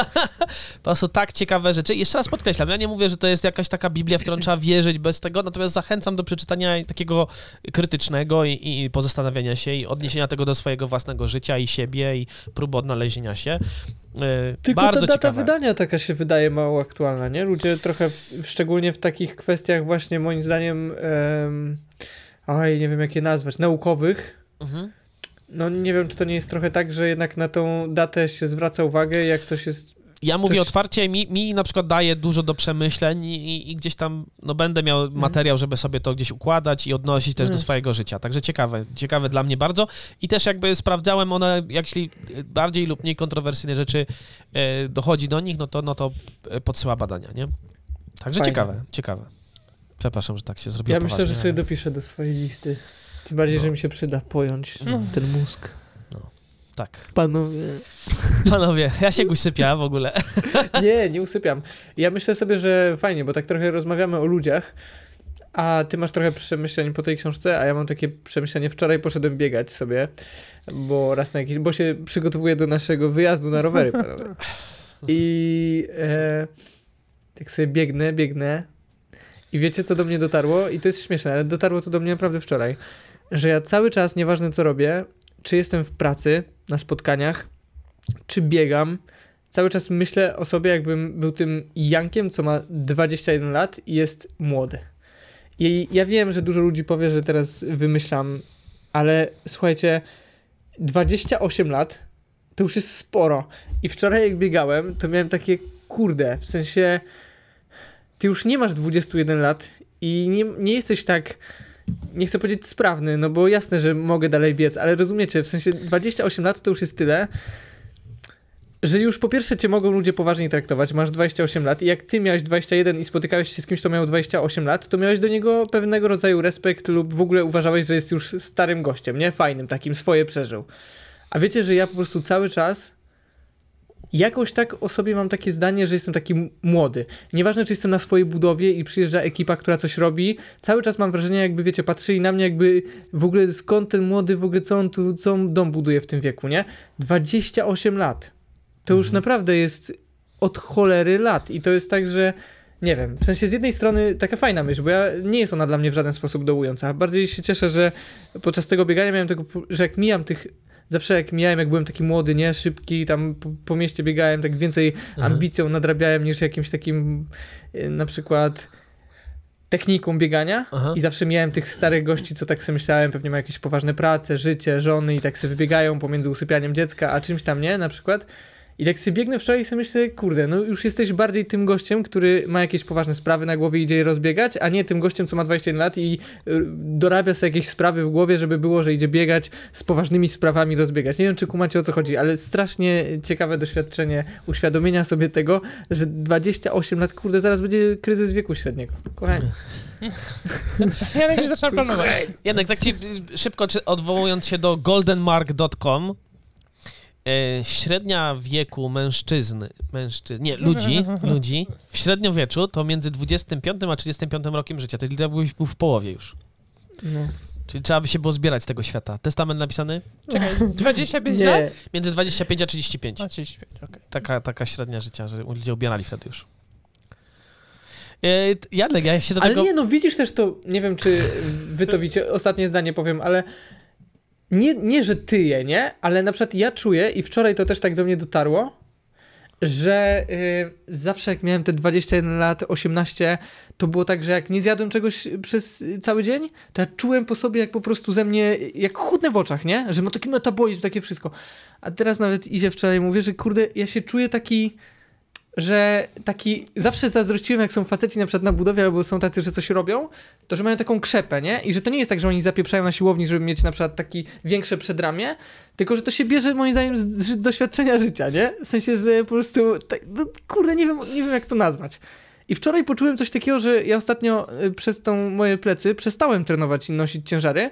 Po prostu tak ciekawe rzeczy. Jeszcze raz podkreślam, ja nie mówię, że to jest jakaś taka Biblia, w którą trzeba wierzyć bez tego, natomiast zachęcam do przeczytania takiego krytycznego i, i pozastanawiania się i odniesienia tego do swojego własnego życia i siebie i próby odnalezienia się. Yy, Tylko ta data ciekawe. wydania taka się wydaje mało aktualna, nie? Ludzie trochę, szczególnie w takich kwestiach właśnie moim zdaniem, em, oj, nie wiem jak je nazwać, naukowych, Mhm. No nie wiem, czy to nie jest trochę tak, że jednak na tą datę się zwraca uwagę, jak coś jest... Ja mówię Też- otwarcie, mi, mi na przykład daje dużo do przemyśleń i, i- gdzieś tam no, będę miał materiał, żeby sobie to gdzieś układać i odnosić też do Jest. swojego życia. Także ciekawe, ciekawe dla mnie bardzo. I też jakby sprawdzałem one, jeśli bardziej lub mniej kontrowersyjne rzeczy e, dochodzi do nich, no to, no to e, podsyła badania, nie? Także Fajne. ciekawe, ciekawe. Przepraszam, że tak się zrobiło Ja myślę, poważnie, że sobie ale- dopiszę do swojej listy. Tym bardziej, No. że mi się przyda pojąć No. ten mózg. Tak. Panowie. Panowie, ja się usypiałem w ogóle. <laughs> Nie, nie usypiam. Ja myślę sobie, że fajnie, bo tak trochę rozmawiamy o ludziach, a ty masz trochę przemyśleń po tej książce, a ja mam takie przemyślenie. Wczoraj poszedłem biegać sobie, bo raz na jakiś, bo się przygotowuję do naszego wyjazdu na rowery. panowie. I e, tak sobie biegnę, biegnę. I wiecie, co do mnie dotarło? I to jest śmieszne, ale dotarło to do mnie naprawdę wczoraj. Że ja cały czas, nieważne co robię, czy jestem w pracy, na spotkaniach, czy biegam, cały czas myślę o sobie, jakbym był tym Jankiem, co ma 21 lat i jest młody. I ja wiem, że dużo ludzi powie, że teraz wymyślam, ale słuchajcie, 28 lat to już jest sporo. I wczoraj jak biegałem, to miałem takie kurde, w sensie ty już nie masz 21 lat i nie, nie jesteś tak nie chcę powiedzieć sprawny, no bo jasne, że mogę dalej biec, ale rozumiecie, w sensie 28 lat to już jest tyle, że już po pierwsze cię mogą ludzie poważnie traktować, masz 28 lat i jak ty miałeś 21 i spotykałeś się z kimś, kto miał 28 lat, to miałeś do niego pewnego rodzaju respekt lub w ogóle uważałeś, że jest już starym gościem, nie? Fajnym, takim, swoje przeżył. A wiecie, że ja po prostu cały czas jakoś tak o sobie mam takie zdanie, że jestem taki młody. Nieważne, czy jestem na swojej budowie i przyjeżdża ekipa, która coś robi, cały czas mam wrażenie, jakby, wiecie, patrzyli na mnie, jakby w ogóle skąd ten młody, w ogóle co on tu, co on dom buduje w tym wieku, nie? 28 lat. To już naprawdę jest od cholery lat i to jest tak, że nie wiem, w sensie z jednej strony taka fajna myśl, bo ja, nie jest ona dla mnie w żaden sposób dołująca. Bardziej się cieszę, że podczas tego biegania miałem tego, że jak mijam tych, zawsze jak mijałem, jak byłem taki młody, nie, szybki, tam po, po mieście biegałem, tak więcej Mhm. ambicją nadrabiałem niż jakimś takim e, na przykład techniką biegania Aha. i zawsze miałem tych starych gości, co tak sobie myślałem, pewnie mają jakieś poważne prace, życie, żony i tak sobie wybiegają pomiędzy usypianiem dziecka, a czymś tam, nie, na przykład. I tak sobie biegnę wczoraj i sobie myślę, kurde, no już jesteś bardziej tym gościem, który ma jakieś poważne sprawy na głowie i idzie je rozbiegać, a nie tym gościem, co ma 21 lat i y, dorabia sobie jakieś sprawy w głowie, żeby było, że idzie biegać z poważnymi sprawami rozbiegać. Nie wiem, czy kumacie o co chodzi, ale strasznie ciekawe doświadczenie uświadomienia sobie tego, że 28 lat, kurde, zaraz będzie kryzys wieku średniego. Kochani. <laughs> Ja jakoś zaczyna planować. Jednak tak ci y, szybko odwołując się do goldenmark.com, e, średnia wieku mężczyzn, mężczyzn, nie, ludzi, <laughs> ludzi w średniowieczu to między 25 a 35 rokiem życia. Ty to byłeś był w połowie już. No. Czyli trzeba by się było zbierać z tego świata. Testament napisany? Czekaj, <laughs> 25 Nie, lat? Między 25 a 35. A, 35, okej. Taka, taka średnia życia, że ludzie ubierali wtedy już. E, Jadek, ja się do Ale tego... nie, no widzisz też to, nie wiem czy wy to widzicie, ostatnie zdanie powiem, ale nie, nie, że ty je, nie? Ale na przykład ja czuję i wczoraj to też tak do mnie dotarło, że y, zawsze jak miałem te 21 lat, 18, to było tak, że jak nie zjadłem czegoś przez cały dzień, to ja czułem po sobie jak po prostu ze mnie, jak chudne w oczach, nie? Że ma taki metabolizm, takie wszystko. A teraz nawet idzie wczoraj mówię, że kurde, ja się czuję taki że taki, zawsze zazdrościłem, jak są faceci na przykład na budowie, albo są tacy, że coś robią, to że mają taką krzepę, nie? I że to nie jest tak, że oni zapieprzają na siłowni, żeby mieć na przykład taki większe przedramię, tylko że to się bierze moim zdaniem z, z doświadczenia życia, nie? W sensie, że po prostu, tak, no, kurde, nie wiem, nie wiem jak to nazwać. I wczoraj poczułem coś takiego, że ja ostatnio y, przez tą moje plecy przestałem trenować i nosić ciężary,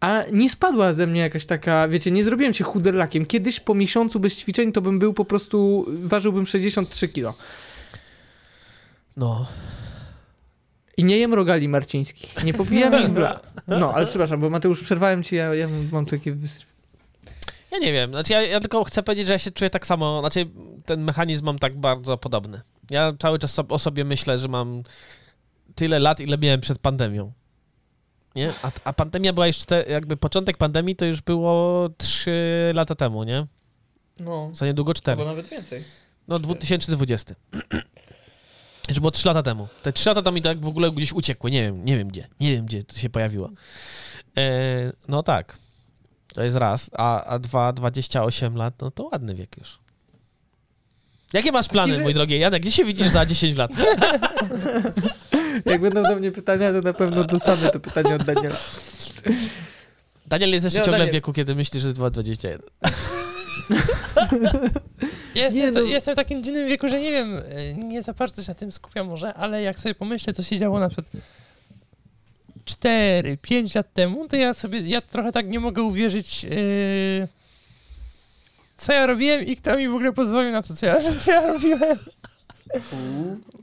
a nie spadła ze mnie jakaś taka, wiecie, nie zrobiłem się chuderlakiem. Kiedyś po miesiącu bez ćwiczeń to bym był po prostu, ważyłbym 63 kilo. No. I nie jem rogali marcińskich. Nie popijam ich w la... <laughs> No, ale przepraszam, bo Mateusz, przerwałem ci, ja, ja mam takie... wys- Ja nie wiem, znaczy ja, ja tylko chcę powiedzieć, że ja się czuję tak samo, znaczy ten mechanizm mam tak bardzo podobny. Ja cały czas o sobie myślę, że mam tyle lat, ile miałem przed pandemią. Nie? A, a pandemia była już, czte, jakby początek pandemii to już było 3 lata temu, nie? No, Za niedługo 4. nawet więcej. No 2020. <clears throat> Już było 3 lata temu. Te 3 lata to mi tak w ogóle gdzieś uciekły, nie wiem, nie wiem gdzie, nie wiem gdzie to się pojawiło. E, no tak, to jest raz, a, a dwa, 28 lat, no to ładny wiek już. Jakie masz plany, że- mój drogi Janek? Gdzie się widzisz za 10 lat? <laughs> Jak będą do mnie pytania, to na pewno dostanę to pytanie od Daniela. Daniel jest jeszcze Nie, ciągle Daniel. w wieku, kiedy myślisz, że jest 21. Jestem, Nie, no. jestem w takim dziwnym wieku, że nie wiem, y, nie za bardzo się na tym skupiam może, ale jak sobie pomyślę, co się działo na przykład 4, 5 lat temu, to ja sobie, ja trochę tak nie mogę uwierzyć, yy, co ja robiłem i kto mi w ogóle pozwolił na to, co ja, <laughs> co ja robiłem.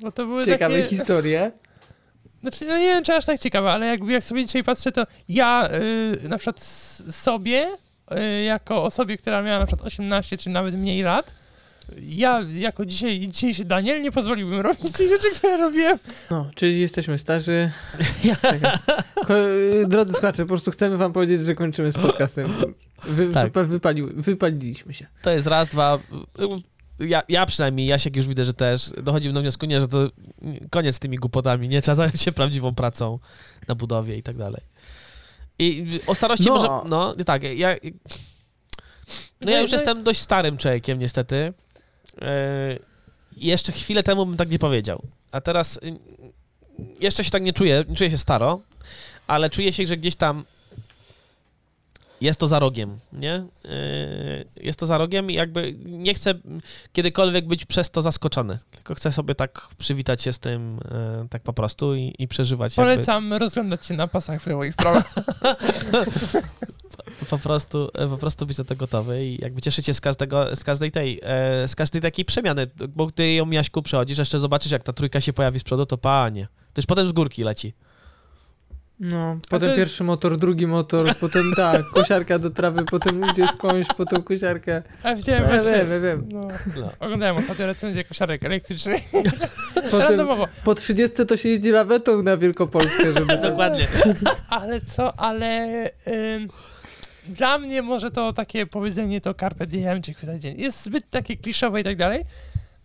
Bo to były Ciekawe takie... historie. Znaczy, no nie wiem, czy aż tak ciekawe, ale jakby jak sobie dzisiaj patrzę, to ja y, na przykład sobie, y, jako osobie, która miała na przykład 18 czy nawet mniej lat, ja jako dzisiaj, dzisiejszy Daniel nie pozwoliłbym robić tych rzeczy, które robiłem. No, czyli jesteśmy starzy. Tak jest. Ko- Drodzy słuchacze, po prostu chcemy wam powiedzieć, że kończymy z podcastem. Wy, Tak. wypa- wypaliły, wypaliliśmy się. To jest raz, dwa. Ja, ja przynajmniej, Jasiek już widzę, że też dochodzimy do wniosku, nie, że to koniec z tymi głupotami, nie trzeba zająć się prawdziwą pracą na budowie i tak dalej. I o starości No. może, no tak, ja, no ja już No jestem dość starym człowiekiem niestety. E, jeszcze chwilę temu bym tak nie powiedział, a teraz y, jeszcze się tak nie czuję, nie czuję się staro, ale czuję się, że gdzieś tam jest to za rogiem, nie? Yy, Jest to za rogiem i jakby nie chcę kiedykolwiek być przez to zaskoczony, tylko chcę sobie tak przywitać się z tym yy, tak po prostu i, i przeżywać jakby, Polecam rozglądać się na pasach prawo. <laughs> po prostu, e, po prostu być do tego gotowy i jakby cieszyć się z każdego, z każdej tej, e, z każdej takiej przemiany, bo gdy ją Jaśku przechodzisz, jeszcze zobaczysz jak ta trójka się pojawi z przodu, to panie, to już potem z górki leci. No, potem jest- pierwszy motor, drugi motor, potem <laughs> tak, kosiarka do trawy, potem idzie skądś, potem kosiarkę. A widziałem Wiem, właśnie... wiem, wiem. No, No. oglądałem ostatnio recenzję kosiarek elektrycznych. <laughs> Potem po 30 to się jeździ lawetą na Wielkopolskę, żeby... <laughs> Dokładnie. Ale co, ale ym, dla mnie może to takie powiedzenie to carpe diem czy chwytaj dzień jest zbyt takie kliszowe i tak dalej,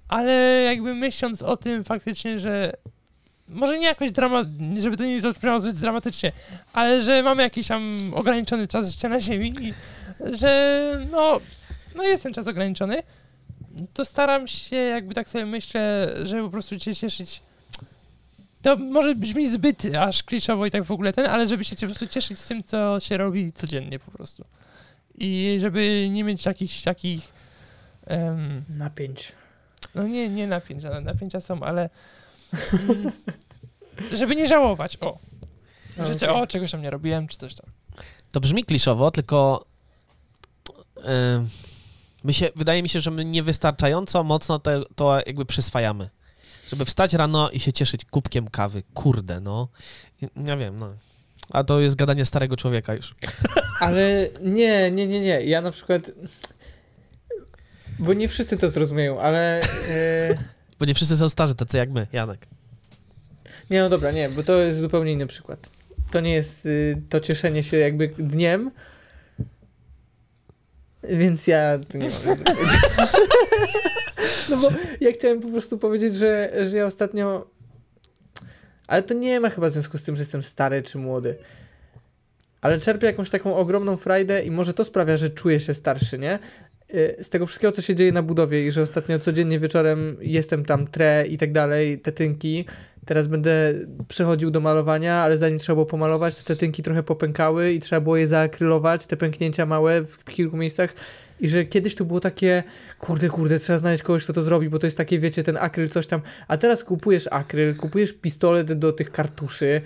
ale jakby myśląc o tym faktycznie, że może nie jakoś drama, żeby to nie zabrzmiało zbyt dramatycznie, ale że mamy jakiś tam ograniczony czas życia na ziemi i że no, no jest ten czas ograniczony, to staram się jakby tak sobie myślę, żeby po prostu się cieszyć to może brzmi zbyt aż kliszowo i tak w ogóle ten, ale żeby się po prostu cieszyć z tym, co się robi codziennie po prostu. I żeby nie mieć jakichś takich em, Napięć. no nie, nie napięć, żadne napięcia są, ale żeby nie żałować, o. Że Okej. o, czegoś tam nie robiłem, czy coś tam. To brzmi kliszowo, tylko e, my się, wydaje mi się, że my niewystarczająco mocno to, to jakby przyswajamy. Żeby wstać rano i się cieszyć kubkiem kawy. Kurde, no. Ja wiem, no. A to jest gadanie starego człowieka już. <laughs> Ale nie, nie, nie, nie. Ja na przykład... Bo nie wszyscy to zrozumieją, ale... E, Bo nie wszyscy są starzy, tacy jak my, Janek. nie, no dobra, nie, bo to jest zupełnie inny przykład. To nie jest y, to cieszenie się jakby dniem, więc ja tu nie. <laughs> No bo ja chciałem po prostu powiedzieć, że, że ja ostatnio... Ale to nie ma chyba związku z tym, że jestem stary czy młody. Ale czerpię jakąś taką ogromną frajdę i może to sprawia, że czuję się starszy, nie? Y, Z tego wszystkiego, co się dzieje na budowie i że ostatnio codziennie wieczorem jestem tam, tre i tak dalej, te tynki. Teraz będę przechodził do malowania, ale zanim trzeba było pomalować, to te tynki trochę popękały i trzeba było je zaakrylować, te pęknięcia małe w kilku miejscach. I że kiedyś to było takie, kurde, kurde, trzeba znaleźć kogoś, kto to zrobi, bo to jest takie, wiecie, ten akryl, coś tam. A teraz kupujesz akryl, kupujesz pistolet do tych kartuszy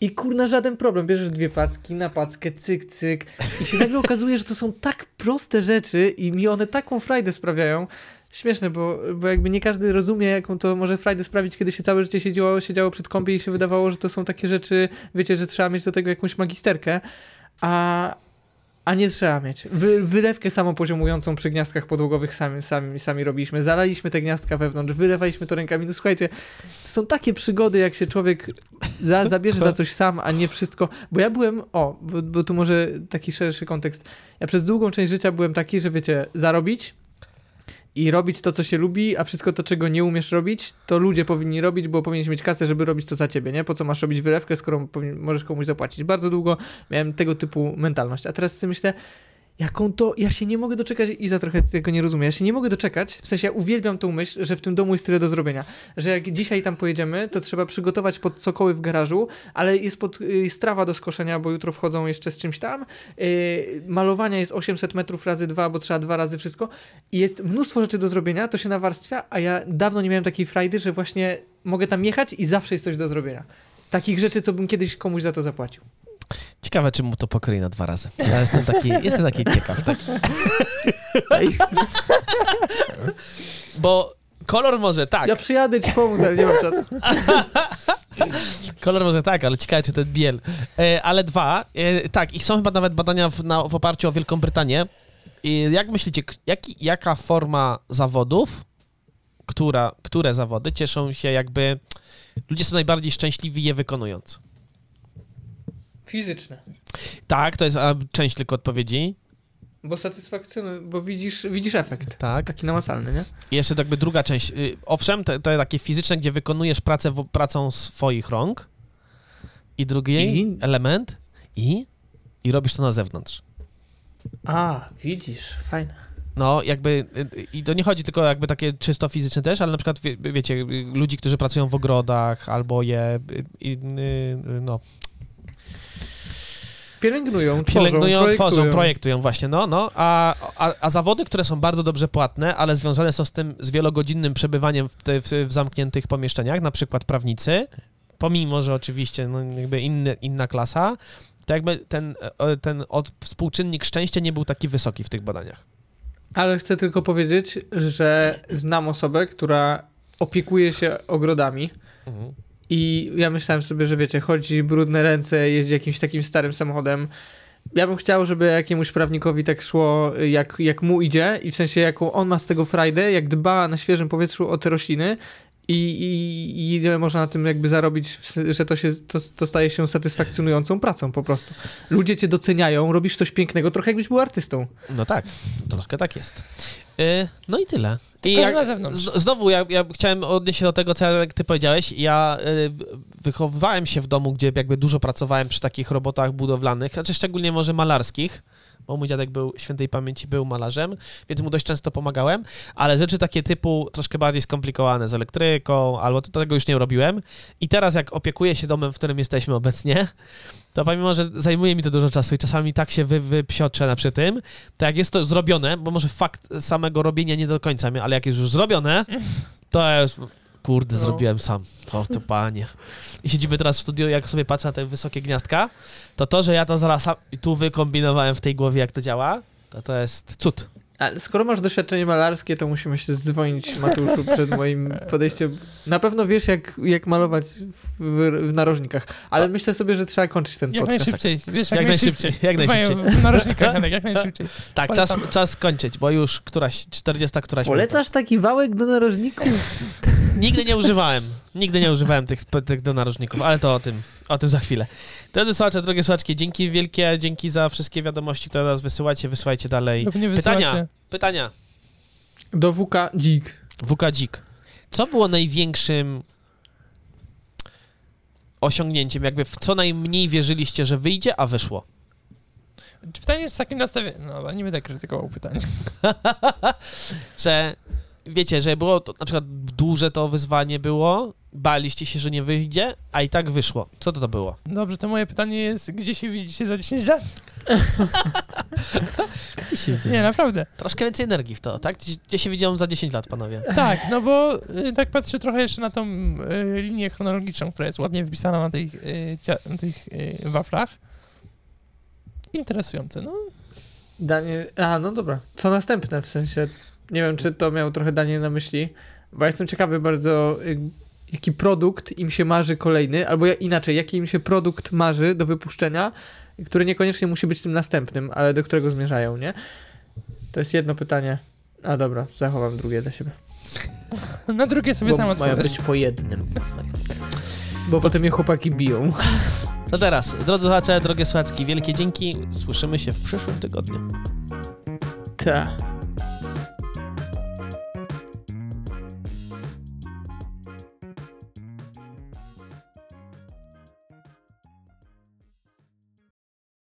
i kurna, żaden problem. Bierzesz dwie packi, na packę, cyk, cyk. I się nagle okazuje, że to są tak proste rzeczy i mi one taką frajdę sprawiają. Śmieszne, bo, bo jakby nie każdy rozumie, jaką to może frajdę sprawić, kiedy się całe życie siedziało, siedziało przed kąpie i się wydawało, że to są takie rzeczy, wiecie, że trzeba mieć do tego jakąś magisterkę, a, a nie trzeba mieć. Wy, wylewkę samopoziomującą przy gniazdkach podłogowych sami, sami, sami robiliśmy. Zalaliśmy te gniazdka wewnątrz, wylewaliśmy to rękami. No słuchajcie, to są takie przygody, jak się człowiek za, zabierze za coś sam, a nie wszystko. Bo ja byłem, o, bo, bo tu może taki szerszy kontekst. Ja przez długą część życia byłem taki, że wiecie, zarobić i robić to, co się lubi, a wszystko to, czego nie umiesz robić, to ludzie powinni robić, bo powinieneś mieć kasę, żeby robić to za ciebie, nie? Po co masz robić wylewkę, skoro możesz komuś zapłacić? Bardzo długo miałem tego typu mentalność, a teraz sobie myślę, jaką to, ja się nie mogę doczekać i za trochę tego nie rozumiem, ja się nie mogę doczekać, w sensie ja uwielbiam tą myśl, że w tym domu jest tyle do zrobienia, że jak dzisiaj tam pojedziemy, to trzeba przygotować pod cokoły w garażu, ale jest pod y, strawa do skoszenia, bo jutro wchodzą jeszcze z czymś tam, y, malowania jest 800 metrów razy dwa, bo trzeba dwa razy wszystko i jest mnóstwo rzeczy do zrobienia, to się nawarstwia, a ja dawno nie miałem takiej frajdy, że właśnie mogę tam jechać i zawsze jest coś do zrobienia. Takich rzeczy, co bym kiedyś komuś za to zapłacił. Ciekawe, czy mu to pokroi na dwa razy. Ja jestem taki, <laughs> jestem taki ciekaw. Tak? <laughs> Bo kolor może tak, ja przyjadę ci pomóc, ale nie mam czasu. <laughs> kolor może tak, ale ciekawe, czy ten biel. E, ale dwa, e, tak, i są chyba nawet badania w, na, w oparciu o Wielką Brytanię. I jak myślicie, k- jaki, jaka forma zawodów, która, które zawody cieszą się jakby, ludzie są najbardziej szczęśliwi je wykonując? Fizyczne. Tak, to jest a, część tylko odpowiedzi. Bo satysfakcjonuje, bo widzisz, widzisz efekt. Tak. Taki namacalny, nie? I jeszcze jakby druga część. y, Owszem, te, te takie fizyczne, gdzie wykonujesz pracę w, pracą swoich rąk. I drugi I? element. I? I robisz to na zewnątrz. A, widzisz, fajne. No, jakby, y, i to nie chodzi tylko jakby takie czysto fizyczne też, ale na przykład, wie, wiecie, y, ludzi, którzy pracują w ogrodach, albo je, y, no, Pielęgnują, tworzą, pielęgnują, projektują. tworzą, projektują właśnie, no, no, a, a, a zawody, które są bardzo dobrze płatne, ale związane są z tym, z wielogodzinnym przebywaniem w, te, w, w zamkniętych pomieszczeniach, na przykład prawnicy, pomimo, że oczywiście, no, jakby inny, inna klasa, to jakby ten, e, ten od, współczynnik szczęścia nie był taki wysoki w tych badaniach. Ale chcę tylko powiedzieć, że znam osobę, która opiekuje się ogrodami i ja myślałem sobie, że wiecie, chodzi brudne ręce, jeździ jakimś takim starym samochodem. Ja bym chciał, żeby jakiemuś prawnikowi tak szło, jak, jak mu idzie i w sensie jaką on ma z tego frajdę, jak dba na świeżym powietrzu o te rośliny i, i, i ile można na tym jakby zarobić, że to, się, to, to staje się satysfakcjonującą pracą po prostu. Ludzie cię doceniają, robisz coś pięknego, trochę jakbyś był artystą. No tak, troszkę tak jest. Y, no i tyle. I jak, na zewnątrz. z, znowu, ja, ja chciałem odnieść się do tego, co jak ty powiedziałeś. Ja y, wychowywałem się w domu, gdzie jakby dużo pracowałem przy takich robotach budowlanych, znaczy szczególnie może malarskich, bo mój dziadek był świętej pamięci, był malarzem, więc mu dość często pomagałem, ale rzeczy takie typu troszkę bardziej skomplikowane z elektryką, albo to tego już nie robiłem. I teraz jak opiekuję się domem, w którym jesteśmy obecnie, to pomimo, że zajmuje mi to dużo czasu i czasami tak się wy, wypsioczę na przy tym, to jak jest to zrobione, bo może fakt samego robienia nie do końca ale jak jest już zrobione, to już, kurde, No. zrobiłem sam. To, to panie. I siedzimy teraz w studiu, jak sobie patrzę na te wysokie gniazdka, to to, że ja to zaraz sam tu wykombinowałem w tej głowie, jak to działa, to to jest cud. Ale skoro masz doświadczenie malarskie, to musimy się dzwonić Mateuszu przed moim podejściem. Na pewno wiesz, jak, jak malować w, w narożnikach, ale myślę sobie, że trzeba kończyć ten Jak podcast. najszybciej, wiesz, jak, Jak najszybciej, jak najszybciej. W narożnikach, Janek, jak najszybciej. <laughs> Tak, czas, czas kończyć, bo już któraś, 40 któraś minuta. Polecasz taki wałek do narożników? <laughs> Nigdy nie używałem. Nigdy nie używałem tych, tych do narożników, ale to o tym, o tym za chwilę. Drodzy słuchacze, drogie słuchaczki, dzięki wielkie, dzięki za wszystkie wiadomości, które nas wysyłacie, wysyłajcie dalej. Pytania. wysyłacie. Pytania. Do WK dzik. WK Dzik. Co było największym osiągnięciem? Jakby w co najmniej wierzyliście, że wyjdzie, a wyszło? Czy pytanie jest z takim nastawieniem? No, nie będę krytykował pytań. <laughs> że wiecie, że było to, na przykład duże to wyzwanie było, baliście się, że nie wyjdzie, a i tak wyszło. Co to to było? Dobrze, to moje pytanie jest, gdzie się widzicie za 10 lat? <laughs> Nie, naprawdę. Troszkę więcej energii w to, tak? Gdzie, gdzie się widziałem za 10 lat, panowie? <laughs> Tak, no bo y, tak patrzę trochę jeszcze na tą y, linię chronologiczną, która jest ładnie wpisana na tych, y, cia- na tych y, waflach. Interesujące, no. Danie... A, no dobra. Co następne, w sensie... Nie wiem, czy to miał trochę Danie na myśli, bo ja jestem ciekawy bardzo, y, jaki produkt im się marzy kolejny, albo inaczej, jaki im się produkt marzy do wypuszczenia, który niekoniecznie musi być tym następnym, ale do którego zmierzają, nie? To jest jedno pytanie. A dobra, zachowam drugie dla siebie. <laughs> Na drugie sobie Bo sam mają odpowiesz. być po jednym. Bo potem mnie chłopaki biją. <laughs> No teraz, drodzy słuchacze, drogie słuchaczki, wielkie dzięki. Słyszymy się w przyszłym tygodniu. Tak.